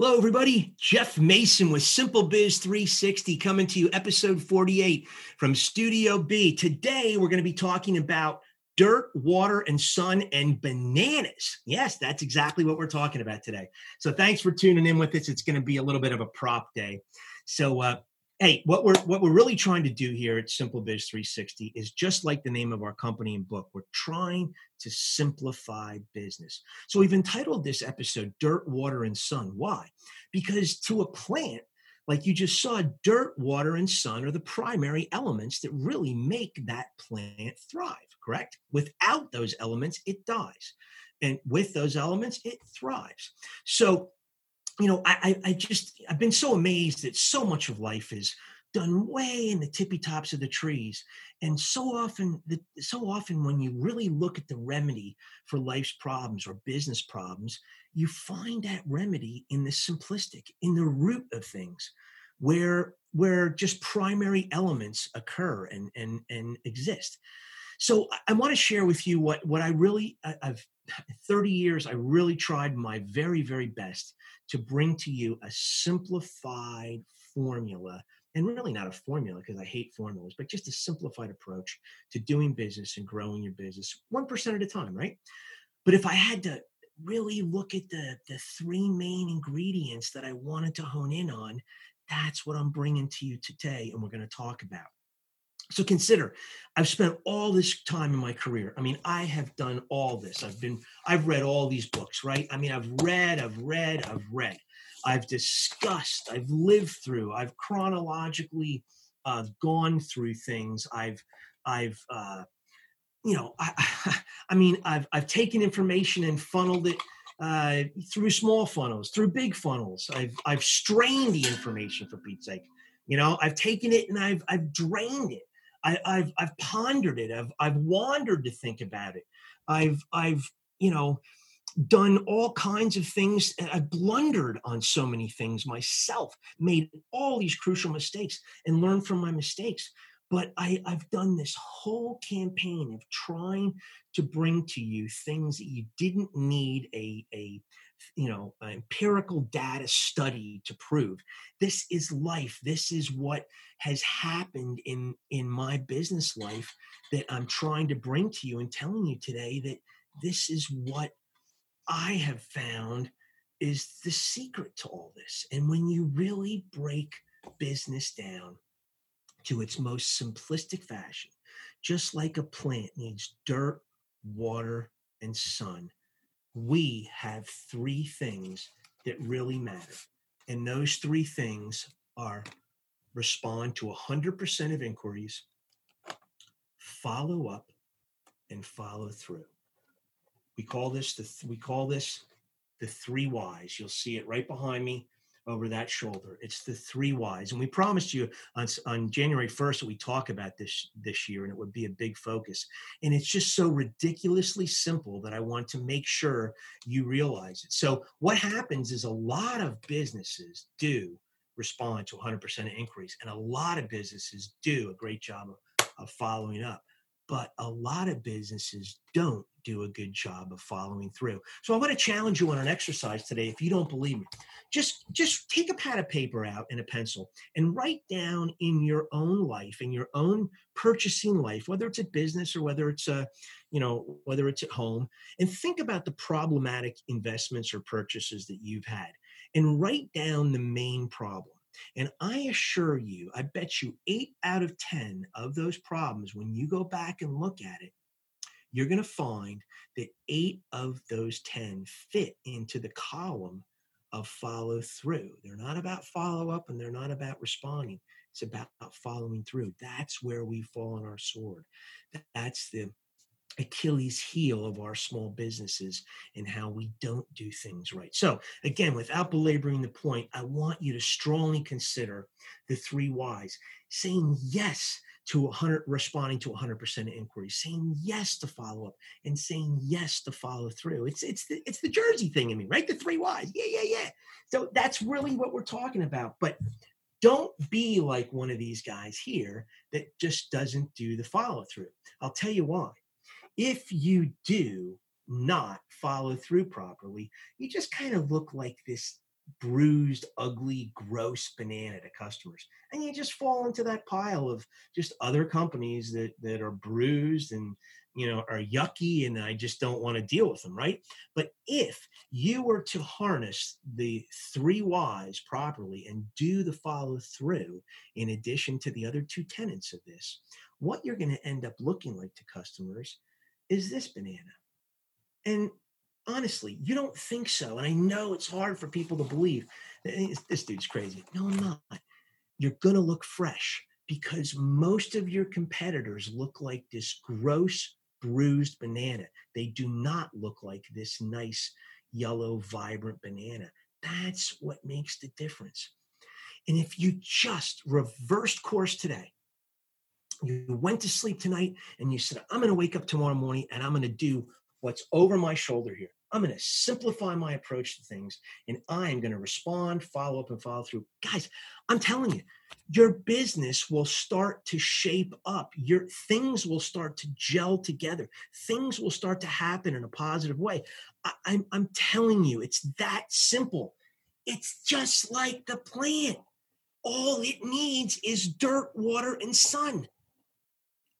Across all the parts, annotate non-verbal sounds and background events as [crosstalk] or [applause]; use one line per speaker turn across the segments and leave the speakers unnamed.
Hello, everybody. Jeff Mason with Simple Biz 360 coming to you, episode 48 from Studio B. Today, we're going to be talking about dirt, water, and sun and bananas. Yes, that's exactly what we're talking about today. So, thanks for tuning in with us. It's going to be a little bit of a prop day. So, uh, hey, what we're what we're really trying to do here at Simple Biz 360 is just like the name of our company and book. We're trying to simplify business. So we've entitled this episode Dirt, Water, and Sun. Why? Because to a plant, like you just saw, dirt, water, and sun are the primary elements that really make that plant thrive, correct? Without those elements, it dies. And with those elements, it thrives. So you know, I, I just I've been so amazed that so much of life is done way in the tippy tops of the trees, and so often, the, so often when you really look at the remedy for life's problems or business problems, you find that remedy in the simplistic, in the root of things, where where just primary elements occur and and and exist. So I, want to share with you what what I really I, I've 30 years I really tried my very very best to bring to you a simplified formula and really not a formula because I hate formulas, but just a simplified approach to doing business and growing your business 1% at a time, right? But if I had to really look at the, the three main ingredients that I wanted to hone in on, that's what I'm bringing to you today and we're going to talk about. So consider, I've spent all this time in my career. I mean, I have done all this. I've been, I've read all these books, right? I mean, I've read, I've read, I've read. I've discussed, I've lived through, I've chronologically uh, gone through things. I've, I've, uh, you know, I, [laughs] I mean, I've, I've taken information and funneled it uh, through small funnels, through big funnels. I've, I've strained the information for Pete's sake. You know, I've taken it and I've, I've drained it. I, have I've pondered it. I've I've wandered to think about it. I've I've you know done all kinds of things. I've blundered on so many things myself, made all these crucial mistakes, and learned from my mistakes. But I, I've done this whole campaign of trying to bring to you things that you didn't need a, a you know empirical data study to prove this is life. This is what has happened in in my business life that i'm trying to bring to you and telling you today that this is what i have found is the secret to all this. And when you really break business down to its most simplistic fashion just like a plant needs dirt water and sun we have three things that really matter. And those three things are respond to 100% of inquiries, follow up, and follow through. We call this the we call this the three whys. You'll see it right behind me over that shoulder. It's the three whys. And we promised you on, on January 1st that we talk about this this year and it would be a big focus. And it's just so ridiculously simple that I want to make sure you realize it. So what happens is a lot of businesses do respond to 100% of inquiries and a lot of businesses do a great job of, of following up but a lot of businesses don't do a good job of following through. So I want to challenge you on an exercise today. If you don't believe me, just just take a pad of paper out and a pencil and write down in your own life, in your own purchasing life, whether it's a business or whether it's a, you know, whether it's at home, and think about the problematic investments or purchases that you've had, and write down the main problem and I assure you, I bet you eight out of 10 of those problems, when you go back and look at it, you're going to find that eight of those 10 fit into the column of follow through. They're not about follow up and they're not about responding. It's about following through. That's where we fall on our sword. That's the Achilles heel of our small businesses and how we don't do things right. So, again, without belaboring the point, I want you to strongly consider the three whys. Saying yes to 100 responding to 100% of inquiries saying yes to follow up and saying yes to follow through. It's it's the it's the jersey thing in me right? The three whys. Yeah yeah yeah. So that's really what we're talking about. But don't be like one of these guys here that just doesn't do the follow through i'll tell you why if you do not follow through properly, you just kind of look like this bruised, ugly, gross banana to customers. And you just fall into that pile of just other companies that that are bruised and you know are yucky and I just don't want to deal with them, right? But if you were to harness the three whys properly and do the follow through in addition to the other two tenets of this, what you're going to end up looking like to customers is this banana. And honestly, you don't think so. And I know it's hard for people to believe. Eh, this dude's crazy. No, I'm not. You're going to look fresh because most of your competitors look like this gross, bruised banana. They do not look like this nice, yellow, vibrant banana. That's what makes the difference. And if you just reversed course today, you went to sleep tonight and you said, I'm going to wake up tomorrow morning and I'm going to do what's over my shoulder here. I'm going to simplify my approach to things and I am going to respond, follow up, and follow through. Guys, I'm telling you, your business will start to shape up. Your things will start to gel together. Things will start to happen in a positive way. I, I'm, I'm telling you, it's that simple. It's just like the plant. All it needs is dirt, water, and sun.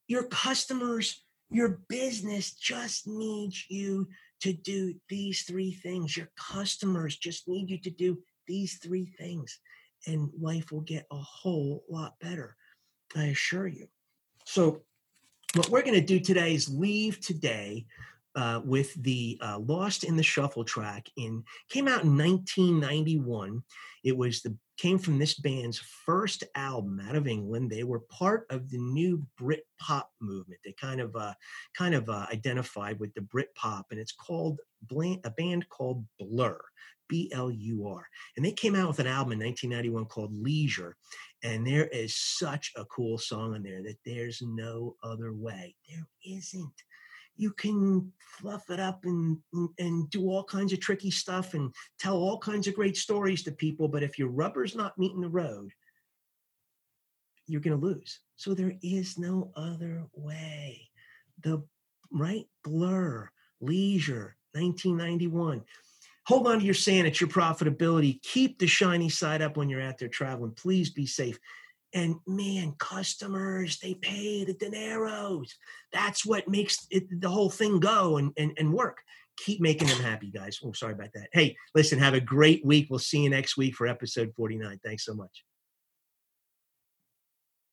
Your customers, your business just needs you to do these three things. Your customers just need you to do these three things, and life will get a whole lot better. I assure you. So, what we're going to do today is leave today uh, with the uh, Lost in the Shuffle track. In came out in 1991. It was the came from this band's first album out of England. They were part of the new Brit pop movement. They kind of uh, kind of uh, identified with the Brit pop, and it's called a band called Blur. B L U R. And they came out with an album in 1991 called Leisure. And there is such a cool song on there that there's no other way. There isn't you can fluff it up and and do all kinds of tricky stuff and tell all kinds of great stories to people but if your rubber's not meeting the road you're going to lose. So there is no other way. The right blur leisure 1991 hold on to your sand it's your profitability. Keep the shiny side up when you're out there traveling. Please be safe and man, customers, they pay the dineros. That's what makes it, the whole thing go and, and, and work. Keep making them happy, guys. Oh, sorry about that. Hey, listen, have a great week. We'll see you next week for episode 49. Thanks so much.